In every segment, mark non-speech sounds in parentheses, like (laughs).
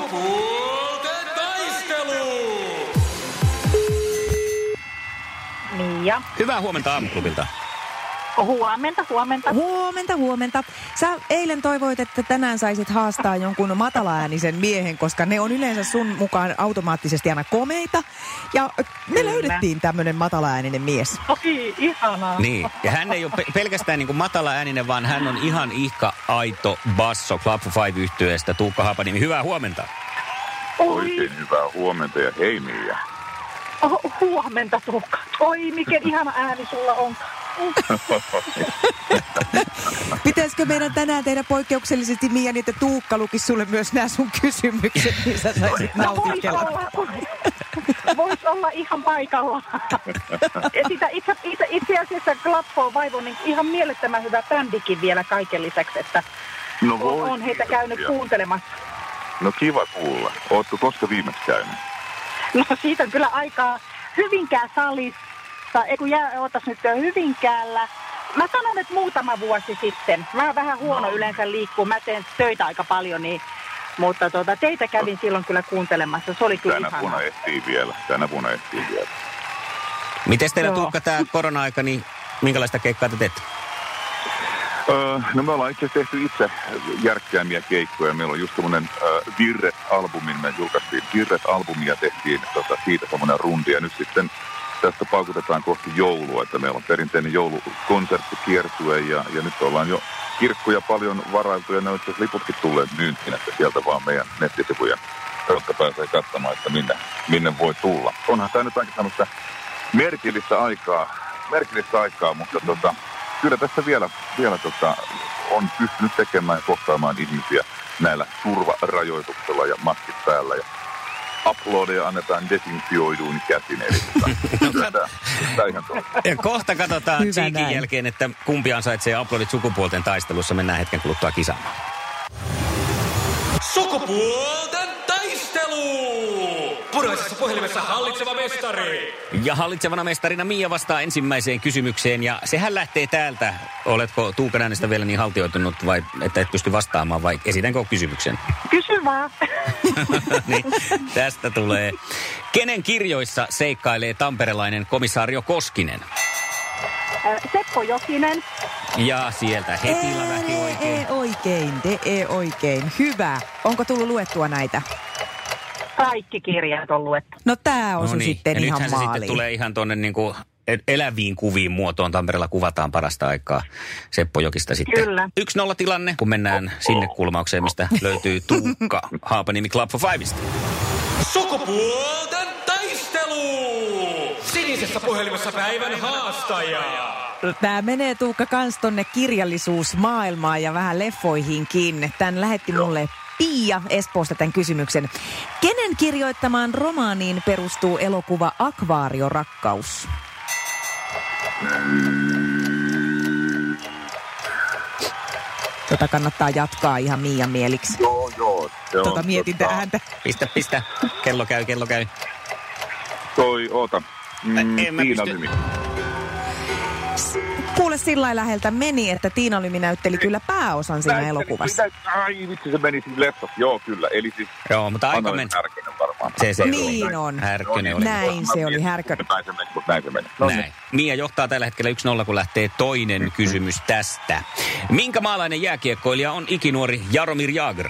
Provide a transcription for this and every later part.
Sukupuolten taistelu! Mia. Hyvää huomenta aamuklubilta. Huomenta, huomenta. Huomenta, huomenta. Sä eilen toivoit, että tänään saisit haastaa jonkun matalaäänisen miehen, koska ne on yleensä sun mukaan automaattisesti aina komeita. Ja me Kyllä. löydettiin tämmönen matalaääninen mies. Oi, ihanaa. Niin, ja hän ei ole pe- pelkästään niin kuin matala ääninen, vaan hän on ihan ihka aito basso Club 5 yhtyeestä Tuukka Haapanimi. Hyvää huomenta. Oi, Oikein hyvää huomenta ja hei Mia. oh, huomenta Tuukka. Oi, mikä ihana ääni sulla on. (laughs) Pitäisikö meidän tänään tehdä poikkeuksellisesti Mia, niin että Tuukka lukisi sulle myös nämä sun kysymykset, niin sä saisit No vois nautiskella. olla, vois olla ihan paikalla. Ja sitä itse, itse, itse asiassa Glappo Vaivo, niin ihan mielettömän hyvä bändikin vielä kaiken lisäksi, että No on, voi on heitä käynyt kiitoksia. kuuntelemassa. No kiva kuulla. Ootko koska viimeksi käynyt? No siitä on kyllä aikaa Hyvinkää salissa, ei kun jää, ootas nyt Hyvinkäällä. Mä sanon, että muutama vuosi sitten. Mä oon vähän huono No. yleensä liikkuu, mä teen töitä aika paljon, niin, mutta tuota, teitä kävin silloin kyllä kuuntelemassa. Se oli kyllä Tänä vuonna ehtii vielä. Tänä vuonna ehtii vielä. Miten teillä. Tuukka tämä korona-aika, niin minkälaista keikkaa te teette? Öö, no me ollaan itse asiassa tehty itse järkkäämiä keikkoja. Meillä on just semmoinen öö, Virret-albumi. Me julkaistiin Virret-albumi ja tehtiin tota, siitä semmoinen rundi. Ja nyt sitten tästä paukutetaan kohti joulua, että meillä on perinteinen joulukonserttikiertue ja, ja nyt ollaan jo kirkkoja paljon varailtu ja ne on liputkin tulleet myyntiin, että sieltä vaan meidän nettisivujen kautta pääsee katsomaan, että minne, minne voi tulla. Onhan tämä nyt aika tämmöistä merkillistä aikaa, merkillistä aikaa, mutta tota, kyllä tässä vielä, vielä tota, on pystynyt tekemään ja kohtaamaan ihmisiä näillä turvarajoituksella ja maskit päällä ja uploadeja annetaan desinfioiduin käsin. Eli tota, (laughs) tämä. Ja kohta katsotaan Hyvä Cheekin jälkeen, että kumpi ansaitsee uploadit sukupuolten taistelussa. Mennään hetken kuluttua kisaamaan. Sukupuolten taistelu! Punaisessa puhelimessa hallitseva mestari! Ja hallitsevana mestarina Mia vastaa ensimmäiseen kysymykseen. Ja sehän lähtee täältä. Oletko Tuukan äänestä vielä niin haltioitunut vai että et pysty vastaamaan vai esitänkö kysymyksen? Kysy vaan. (laughs) niin, tästä tulee. Kenen kirjoissa seikkailee tamperelainen komisario Koskinen? Seppo Jokinen. Ja sieltä heti lävähti oikein. Ee oikein, te oikein. Hyvä. Onko tullut luettua näitä? Kaikki kirjat on luettu. No tää on No se niin. sitten ja ihan nythän se sitten tulee ihan tuonne niin kuin eläviin kuviin muotoon. Tampereella kuvataan parasta aikaa Seppo Jokista sitten. Kyllä. Yksi nolla tilanne, kun mennään sinne kulmaukseen, mistä löytyy Tuukka Haapanimi Club for Fiveista. Sukupuolten taistelu! Sinisessä puhelimessa päivän haastaja! Tämä menee Tuukka kans tonne kirjallisuusmaailmaan ja vähän leffoihinkin. Tän lähetti mulle Pia Espoosta tämän kysymyksen. Kenen kirjoittamaan romaaniin perustuu elokuva Akvaariorakkaus? Tota kannattaa jatkaa ihan Mian mieliksi. Joo, joo. Se on, Tota mietintä tota, ääntä. Pistä, pistä. Kello käy, kello käy. Toi, oota. Mm, En mä Tiina pysty- Lymi. Kuule sillä lailla läheltä meni, että Tiina Lymi näytteli kyllä pääosan siinä elokuvassa. Mitä- Ai vitsi, se meni siis leffassa. Joo, kyllä. Eli siis Joo, mutta aika meni. Härkönen varmaan. Se, se Niin on. Härkönen oli. Näin se oli, Härkönen. Näin se meni, mutta näin se meni. No niin. Näin. Mia johtaa tällä hetkellä 1-0, kun lähtee toinen kysymys tästä. Minkä maalainen jääkiekkoilija on ikinuori Jaromir Jagr?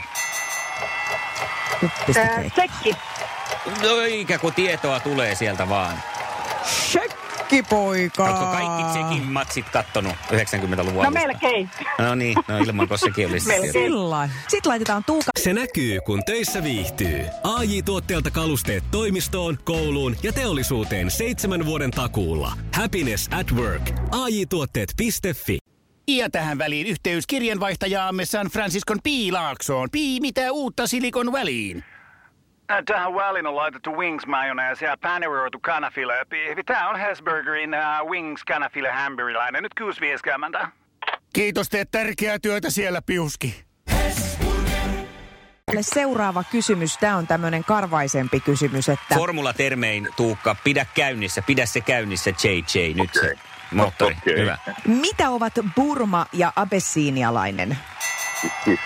Äh. Tsekki. No eikä kun tietoa tulee sieltä vaan. Shekkipoika! Oletko kaikki Tsekin matsit kattonut 90-luvun No melkein. No niin, no ilman kun sekin olisi. Melkein. Sillä Sitten laitetaan Tuuka Se näkyy, kun töissä viihtyy. ai tuotteelta kalusteet toimistoon, kouluun ja teollisuuteen seitsemän vuoden takuulla. Happiness at work. AJ-tuotteet.fi. Ja tähän väliin yhteys kirjanvaihtajaamme San Franciscon P. Laaksoon. Pi, mitä uutta Silikon väliin? Äh, Tähän väliin on laitettu wings mayonnaise ja paneroitu kanafila. Tämä on Hesburgerin uh, wings kanafila hamburilainen. Nyt 6.50. Kiitos, teet tärkeää työtä siellä, Piuski. Seuraava kysymys, tämä on tämmöinen karvaisempi kysymys, että Formulatermein, Tuukka, pidä käynnissä, pidä se käynnissä, JJ, nyt se Okei. moottori. Okei. Hyvä. mitä ovat Burma ja abessiinialainen? Siis,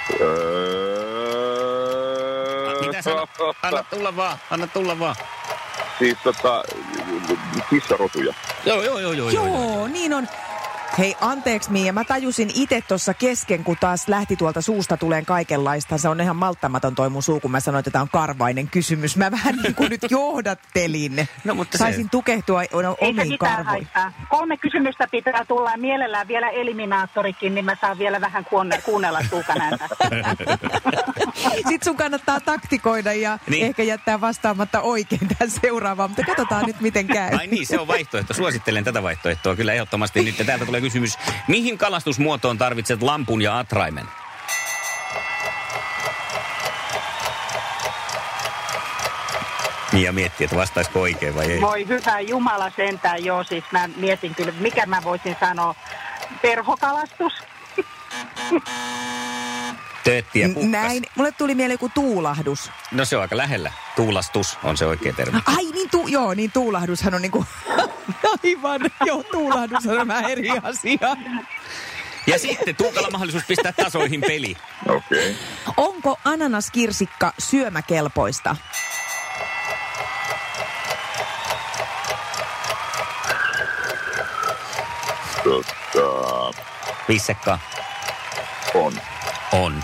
Mitä sanot? Anna tulla vaan, anna tulla vaan. Siis tota, kissarotuja. Joo, joo, joo, joo. joo. Joo, niin on. Hei, anteeksi Mia, mä tajusin itse tuossa kesken, kun taas lähti tuolta suusta tuleen kaikenlaista. Se on ihan malttamaton toi mun suu, kun mä sanoin, että tämä on karvainen kysymys. Mä vähän niin kuin nyt johdattelin. No, mutta se- Saisin tukehtua o- Ei se omiin mitään karvoihin. haittaa. Kolme kysymystä pitää tulla ja mielellään vielä eliminaattorikin, niin mä saan vielä vähän kuunne- kuunnella Tuukan ääntä. (laughs) (laughs) Sitten sun kannattaa taktikoida ja Niin. niin. ehkä jättää vastaamatta oikein tähän seuraavaan, mutta katsotaan nyt miten käy. Ai niin, se on vaihtoehto. Suosittelen tätä vaihtoehtoa kyllä ehdottomasti. Nyt täältä tulee kysymys. Mihin kalastusmuotoon tarvitset lampun ja atraimen? Mia miettii, että vastaisiko oikein vai ei. Voi hyvä Jumala sentään, joo, siis mä mietin kyllä, mikä mä voisin sanoa. Perhokalastus. (laughs) Töötti ja pukkas. Näin. Mulle tuli mieleen joku tuulahdus. No se on aika lähellä. Tuulastus on se oikea termi. Ai niin, tu- joo, niin tuulahdushan on niinku... (laughs) Aivan, joo, tuulahdushan on vähän eri asia. Ja sitten Tuukalla mahdollisuus pistää tasoihin peli. Okei. Okay. Onko ananaskirsikka syömäkelpoista? Tota, Pissekka. on. On.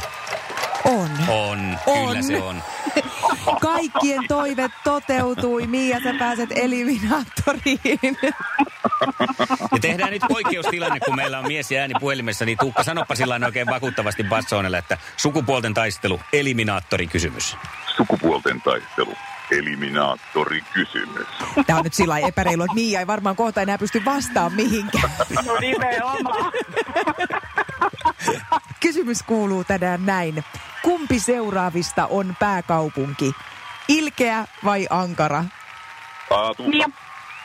On. On. On. Kyllä se on. (laughs) Kaikkien toive toteutui. Mia, sä pääset eliminaattoriin. Ja tehdään nyt poikkeustilanne, kun meillä on mies ja ääni puhelimessa, niin Tuukka, sanoppa sillä oikein vakuuttavasti Bassonelle, että sukupuolten taistelu, eliminaattori kysymys. Sukupuolten taistelu. Eliminaattori kysymys. Tämä on nyt sillä lailla epäreilu, että Mia ei varmaan kohta enää pysty vastaamaan mihinkään. No nimenomaan. (laughs) Kysymys kuuluu tänään näin. Kumpi seuraavista on pääkaupunki? Ilkeä vai Ankara? Aa. Mia,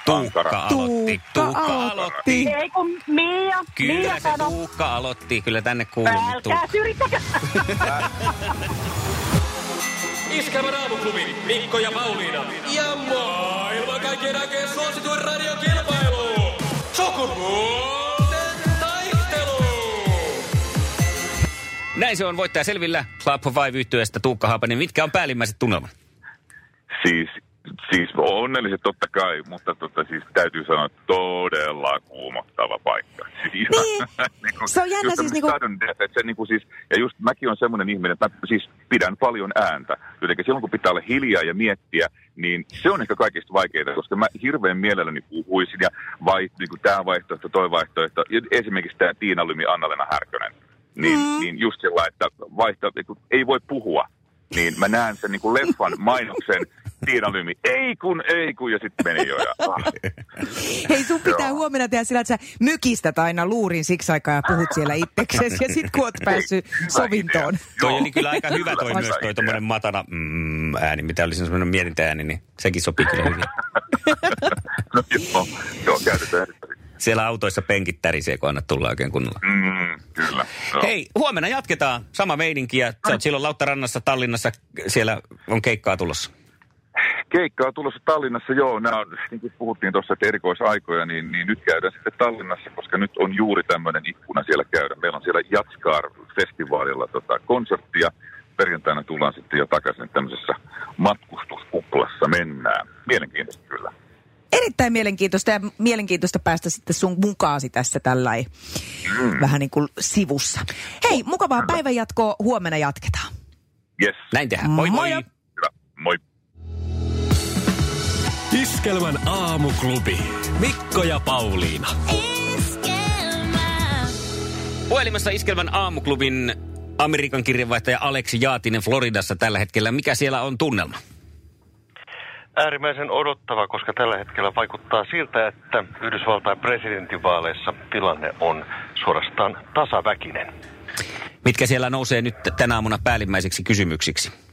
Tuukka Ankara. aloitti. Tuukka aloitti. ei kun Mia, Kyllä Mia se sano. Tuukka aloitti. Kyllä tänne kuuluu Älkää syrjittäkö. (laughs) Iskelmän aamuklubi, Mikko ja Pauliina. Ja maailman kaikkien aikeen suosituen radiokilpailu. Sukupuolten Näin se on voittaja selvillä. Club Five yhtyeestä Tuukka Haapanen. Mitkä on päällimmäiset tunnelmat? Siis, siis onnelliset totta kai, mutta tota, siis täytyy sanoa, että todella kuumottava paikka. Siis, Niin. (laughs) niinku, Se on jännä siis niinku- sudden death, että se niinku siis, ja just mäkin on semmoinen ihminen, että mä siis pidän paljon ääntä. Jotenkin silloin kun pitää olla hiljaa ja miettiä, niin se on ehkä kaikista vaikeinta, koska mä hirveän mielelläni puhuisin ja vai, niin kuin tämä vaihtoehto, toi vaihtoehto, ja esimerkiksi tämä Tiina Lymi, Anna-Lena Härkönen, niin, mm. niin just sillä, että vaihto, niin kuin ei voi puhua, niin mä näen sen niin kuin leffan (laughs) mainoksen, Tiina Lymi, ei kun, ei kun, ja sitten meni jo. Ja, ah. (laughs) Hei, sun pitää Joo. huomenna tehdä sillä, että sä mykistät aina luurin siksi aikaa ja puhut siellä itseksesi. Ja sit kun oot päässyt Hyvä sovintoon. idea. Toi oli kyllä aika hyvä toi Hyvä myös, toi tommonen matana mm, ääni, mitä oli semmoinen mietintäääni, niin sekin sopii kyllä hyvin. (laughs) No, joo, joo, käytetään. Siellä autoissa penkit tärisee, kun annat tulla oikein kunnolla. Mm, kyllä. Joo. Hei, huomenna jatketaan. Sama meininki ja sä oot silloin Lauttarannassa, Tallinnassa, siellä on keikkaa tulossa. Keikkaa tulossa Tallinnassa, joo. Nämä on, niin kuin puhuttiin tuossa, että erikoisaikoja, niin, niin nyt käydään sitten Tallinnassa, koska nyt on juuri tämmöinen ikkuna siellä käydä. Meillä on siellä Jatskar-festivaalilla tota, konsertti ja perjantaina tullaan sitten jo takaisin tämmöisessä matkustuskuplassa mennään. Mielenkiintoista kyllä. Erittäin mielenkiintoista ja mielenkiintoista päästä sitten sun mukaasi tässä tällä Mm. vähän niin kuin sivussa. Hei, mukavaa päivänjatkoa. Huomenna jatketaan. Yes. Näin tehdään. Moi moi! Moi. Hyvä. Moi. Iskelmän aamuklubi. Mikko ja Pauliina. Puhelimessa Iskelmän aamuklubin Amerikan kirjanvaihtaja Aleksi Jaatinen Floridassa tällä hetkellä. Mikä siellä on tunnelma? Äärimmäisen odottava, koska tällä hetkellä vaikuttaa siltä, että Yhdysvaltain presidentinvaaleissa tilanne on suorastaan tasaväkinen. Mitkä siellä nousee nyt tänä aamuna päällimmäiseksi kysymyksiksi?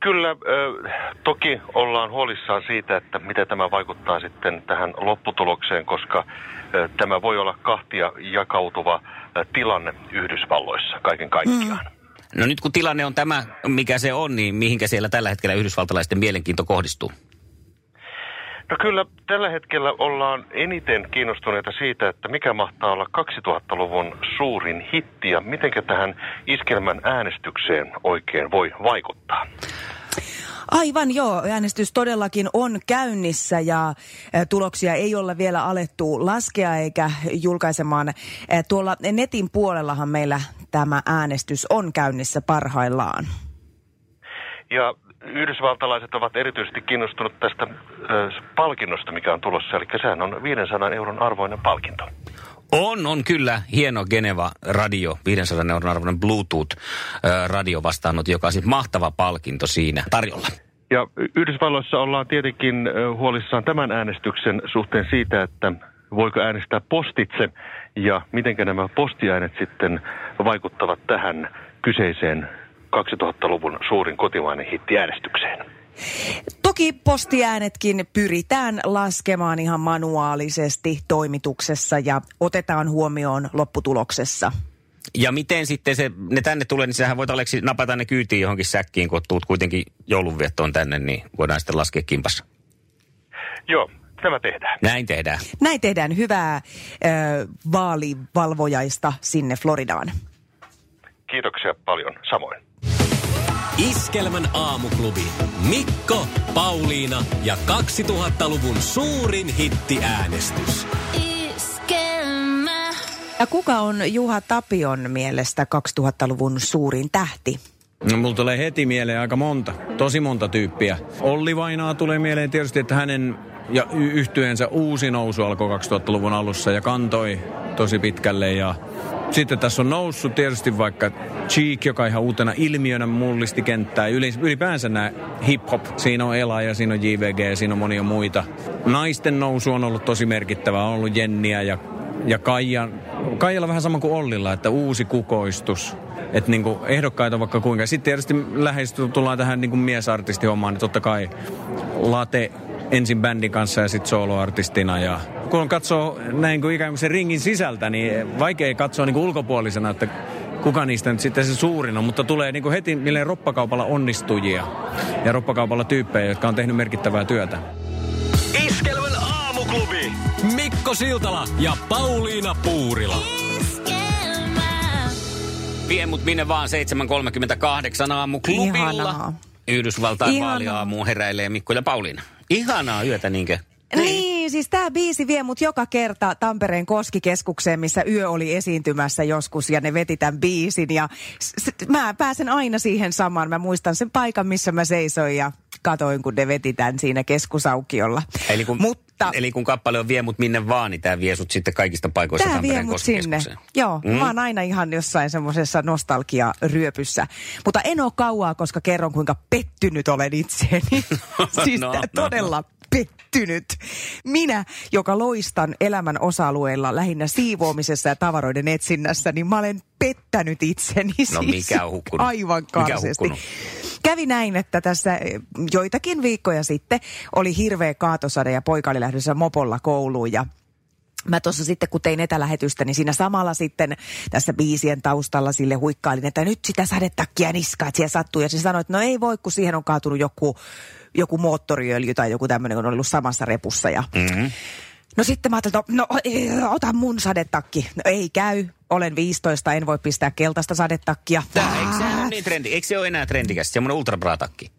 Kyllä, toki ollaan huolissaan siitä, että miten tämä vaikuttaa sitten tähän lopputulokseen, koska tämä voi olla kahtia jakautuva tilanne Yhdysvalloissa kaiken kaikkiaan. Mm. No nyt kun tilanne on tämä, mikä se on, niin mihinkä siellä tällä hetkellä yhdysvaltalaisten mielenkiinto kohdistuu? No kyllä tällä hetkellä ollaan eniten kiinnostuneita siitä, että mikä mahtaa olla 2000-luvun suurin hitti ja miten tähän iskelmän äänestykseen oikein voi vaikuttaa. Aivan joo, äänestys todellakin on käynnissä ja tuloksia ei ole vielä alettu laskea eikä julkaisemaan. Tuolla netin puolellahan meillä tämä äänestys on käynnissä parhaillaan. Ja yhdysvaltalaiset ovat erityisesti kiinnostunut tästä äh, palkinnosta, mikä on tulossa. Eli sehän on 500 euron arvoinen palkinto. On, on kyllä hieno Geneva radio, 500 euron arvoinen Bluetooth-radio vastaanot, joka on siis mahtava palkinto siinä tarjolla. Ja Yhdysvalloissa ollaan tietenkin huolissaan tämän äänestyksen suhteen siitä, että voiko äänestää postitse ja miten nämä postiäänet sitten vaikuttavat tähän kyseiseen 2000-luvun suurin kotimainen hittiäänestykseen. Toki postiäänetkin pyritään laskemaan ihan manuaalisesti toimituksessa ja otetaan huomioon lopputuloksessa. Ja miten sitten se, ne tänne tulee, niin sähän voit Aleksi napata ne kyytiin johonkin säkkiin, kun tuut kuitenkin joulunviettoon tänne, niin voidaan sitten laskea kimpassa. Joo, tämä tehdään. Näin tehdään. Näin tehdään. Hyvää äh, vaalivalvojaista sinne Floridaan. Kiitoksia paljon. Samoin. Iskelmän aamuklubi. Mikko, Pauliina ja 2000-luvun suurin hittiäänestys. Iskelmä. Ja kuka on Juha Tapion mielestä 2000-luvun suurin tähti? No, mulla tulee heti mieleen aika monta, tosi monta tyyppiä. Olli Vainaa tulee mieleen tietysti, että hänen ja yhtyensä uusi nousu alkoi 2000-luvun alussa ja kantoi tosi pitkälle ja sitten tässä on noussut tietysti vaikka Cheek, joka ihan uutena ilmiönä mullisti kenttää. Ylipäänsä nämä hip-hop, siinä on Ela ja siinä on JVG ja siinä on monia muita. Naisten nousu on ollut tosi merkittävä, on ollut Jenniä ja, ja Kaija. Kaijalla vähän sama kuin Ollilla, että uusi kukoistus. Että niinku ehdokkaita vaikka kuinka. Sitten tietysti lähestyy, tullaan tähän niinku miesartistihommaan, niin totta kai Late ensin bändin kanssa ja sitten soloartistina. Ja kun katsoo näin kuin ikään kuin sen ringin sisältä, niin vaikea katsoa niin kuin ulkopuolisena, että kuka niistä nyt sitten se suurin on, mutta tulee niin kuin heti milleen roppakaupalla onnistujia ja roppakaupalla tyyppejä, jotka on tehnyt merkittävää työtä. Iskelmän aamuklubi! Mikko Siltala ja Pauliina Puurila. Vie mut minne vaan 7.38 aamuklubilla. Ihanaa. Yhdysvaltain Ihanaa. vaaliaamuun heräilee Mikko ja Pauliina. Ihanaa yötä niinkö? Niin, siis tämä biisi vie mut joka kerta Tampereen Koskikeskukseen, missä yö oli esiintymässä joskus ja ne veti tämän biisin. Ja s- mä pääsen aina siihen samaan. Mä muistan sen paikan, missä mä seisoin ja katoin, kun ne veti tämän siinä keskusaukiolla. Eli kun, Mutta, eli kun kappale on vie mut minne vaan, niin tämä vie sut sitten kaikista paikoista Tämä vie mut sinne. Joo, mm. mä oon aina ihan jossain semmoisessa nostalgia-ryöpyssä. Mutta en ole kauaa, koska kerron kuinka pettynyt olen itseeni. (laughs) siis no, no, todella no pettynyt. Minä, joka loistan elämän osa-alueilla lähinnä siivoamisessa ja tavaroiden etsinnässä, niin mä olen pettänyt itseni. No siis mikä on hukkunut? Aivan karsesti. Kävi näin, että tässä eh, joitakin viikkoja sitten oli hirveä kaatosade ja poika oli lähdössä mopolla kouluun ja Mä tuossa sitten, kun tein etälähetystä, niin siinä samalla sitten tässä biisien taustalla sille huikkailin, että nyt sitä sadetakkia niskaa, että siellä sattuu. Ja se sanoi, että no ei voi, kun siihen on kaatunut joku, joku moottoriöljy tai joku tämmöinen, kun on ollut samassa repussa. Ja... Mm-hmm. No sitten mä ajattelin, että no, no ota mun sadetakki. No ei käy, olen 15, en voi pistää keltaista sadetakkia. Tää, ole niin trendi? Eikö se ole enää trendikästä, semmoinen ultrabra-takki?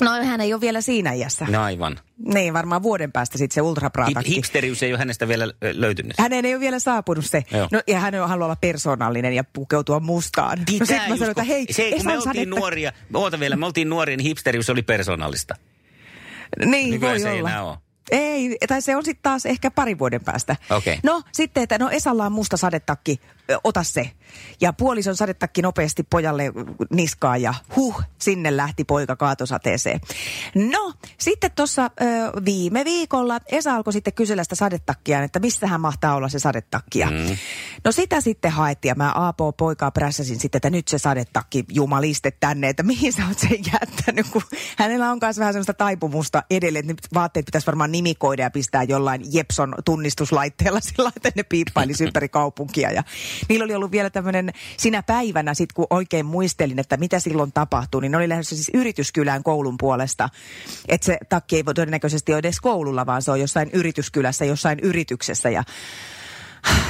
No hän ei ole vielä siinä iässä. No aivan. Niin, varmaan vuoden päästä sitten se ultrapraatakki. Hipsterius ei ole hänestä vielä löytynyt. Hänen ei ole vielä saapunut se. Joo. No, ja hän haluaa olla persoonallinen ja pukeutua mustaan. Pitää no sitten mä sanoin, että hei, se, kun me oltiin sadetta. nuoria, oota vielä, me oltiin nuoria, niin hipsterius oli persoonallista. Niin, Nykyään voi se olla. Ei enää ole. Ei, tai se on sitten taas ehkä pari vuoden päästä. Okei. No sitten, että no Esalla on musta sadetakki, ota se. Ja puolison sadetakki nopeasti pojalle niskaa ja huh, sinne lähti poika kaatosateeseen. No, sitten tuossa viime viikolla Esa alkoi sitten kysellä sitä sadetakkia, että missähän mahtaa olla se sadetakki. Mm. No sitä sitten haettiin ja mä Aapo poikaa prässäsin sitten, että nyt se sadetakki jumaliste tänne, että mihin sä oot sen jättänyt, kun hänellä on myös vähän sellaista taipumusta edelleen, että vaatteet pitäisi varmaan nimikoida ja pistää jollain Jepson tunnistuslaitteella sillä, että ne piippailisi (laughs) ympäri kaupunkia. Ja niillä oli ollut vielä tämmöinen sinä päivänä, sit kun oikein muistelin, että mitä silloin tapahtui, niin ne oli lähdössä siis yrityskylään koulun puolesta. Että se takki ei voi todennäköisesti ole edes koululla, vaan se on jossain yrityskylässä, jossain yrityksessä. Ja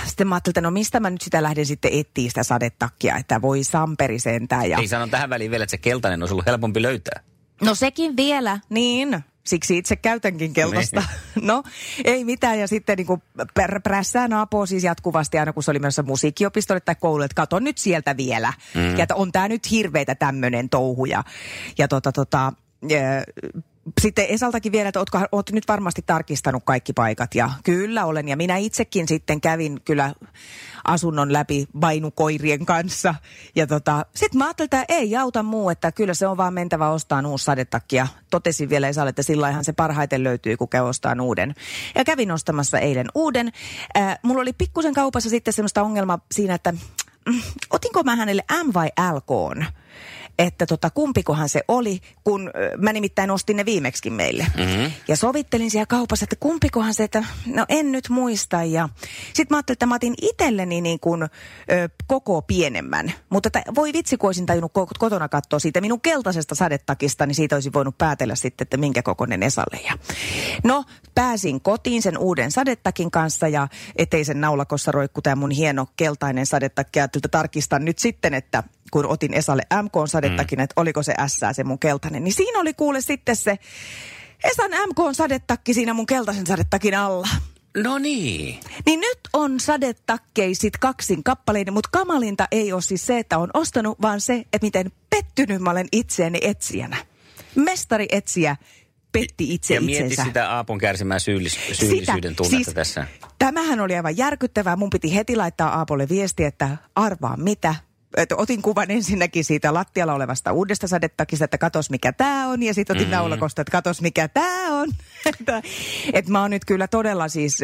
sitten mä ajattelin, että no mistä mä nyt sitä lähden sitten etsiä sitä sadetakkia, että voi samperi sentään. Ja... Ei sanon tähän väliin vielä, että se keltainen olisi ollut helpompi löytää. No sekin vielä, niin. Siksi itse käytänkin keltaista. No, (laughs) ei mitään. Ja sitten niin kuin pr- prässää naapoo siis jatkuvasti aina, kun se oli menossa musiikkiopistolle tai koululle, että kato nyt sieltä vielä. Mm. Ja että on tämä nyt hirveitä tämmöinen touhu. Ja, ja tota, tota, sitten Esaltakin vielä, että oot nyt varmasti tarkistanut kaikki paikat. Ja kyllä olen. Ja minä itsekin sitten kävin kyllä asunnon läpi vainukoirien kanssa. Ja tota, sitten mä ajattelin, että ei auta muu, että kyllä se on vaan mentävä ostaa uusi sadetakki. Ja totesin vielä Esalle, että sillä se parhaiten löytyy, kun käy ostaa uuden. Ja kävin ostamassa eilen uuden. Äh, mulla oli pikkusen kaupassa sitten semmoista ongelmaa siinä, että mm, otinko mä hänelle M vai LK? Että tota, kumpikohan se oli, kun mä nimittäin ostin ne viimeksi meille. Mm-hmm. Ja sovittelin siellä kaupassa, että kumpikohan se, että no en nyt muista. Ja sitten mä ajattelin, että mä otin itselleni niin kuin, ö, koko pienemmän. Mutta että voi vitsi, kun olisin tajunnut kotona katsoa siitä minun keltaisesta sadetakista, niin siitä olisi voinut päätellä sitten, että minkä kokoinen Esalle. Ja no, pääsin kotiin sen uuden sadetakin kanssa ja eteisen naulakossa roikku tämä mun hieno keltainen sadetakki. Ja tarkistan nyt sitten, että kun otin Esalle MK-sadettakin, mm. että oliko se S se mun keltainen. Niin siinä oli kuule sitten se Esan MK-sadetakki siinä mun keltaisen sadettakin alla. No niin. Niin nyt on sadettakkeisit kaksin kappaleiden, mutta kamalinta ei ole siis se, että on ostanut, vaan se, että miten pettynyt mä olen itseäni etsijänä. Mestari etsiä petti itse ja itsensä. mieti sitä Aapon kärsimää syyllis- syyllisyyden tunnetta siis, tässä. Tämähän oli aivan järkyttävää. Mun piti heti laittaa Aapolle viesti, että arvaa mitä, että otin kuvan ensinnäkin siitä lattialla olevasta uudesta sadetakista, että katos mikä tämä on. Ja sitten otin mm. naulakosta, että katos mikä tämä on. (laughs) että, et mä oon nyt kyllä todella siis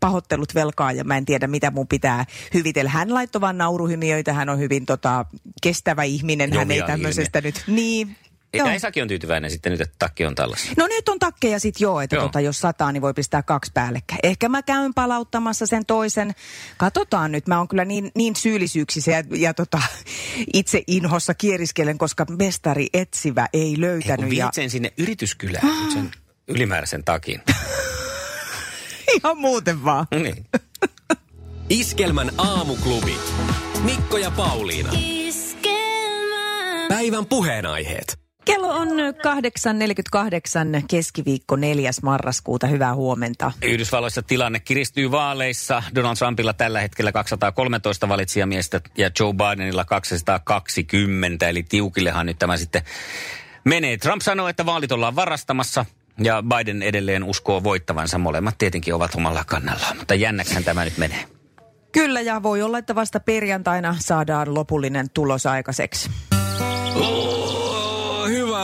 pahoittelut velkaa ja mä en tiedä mitä mun pitää hyvitellä. Hän laittoi vaan nauruhymiöitä, hän on hyvin tota, kestävä ihminen. Hän ei tämmöisestä nyt, niin Joo. Esakin on tyytyväinen sitten nyt, että takki on tällaisia. No nyt on takkeja sitten joo, että joo. Tota, jos sataa, niin voi pistää kaksi päällekkäin. Ehkä mä käyn palauttamassa sen toisen. Katsotaan nyt, mä oon kyllä niin, niin syyllisyyksissä ja, ja tota, (laughs) itse inhossa kieriskelen, koska mestari etsivä ei löytänyt. Ei, ja... sen sinne yrityskylään, ah. sen ylimääräisen takin. (laughs) Ihan muuten vaan. (laughs) niin. Iskelmän aamuklubi. Mikko ja Pauliina. Päivän puheenaiheet. Kello on 8.48 keskiviikko 4. marraskuuta. Hyvää huomenta. Yhdysvalloissa tilanne kiristyy vaaleissa. Donald Trumpilla tällä hetkellä 213 valitsijamiestä ja Joe Bidenilla 220. Eli tiukillehan nyt tämä sitten menee. Trump sanoo, että vaalit ollaan varastamassa. Ja Biden edelleen uskoo voittavansa. Molemmat tietenkin ovat omalla kannallaan. Mutta jännäkään tämä nyt menee. Kyllä, ja voi olla, että vasta perjantaina saadaan lopullinen tulos aikaiseksi. Oh,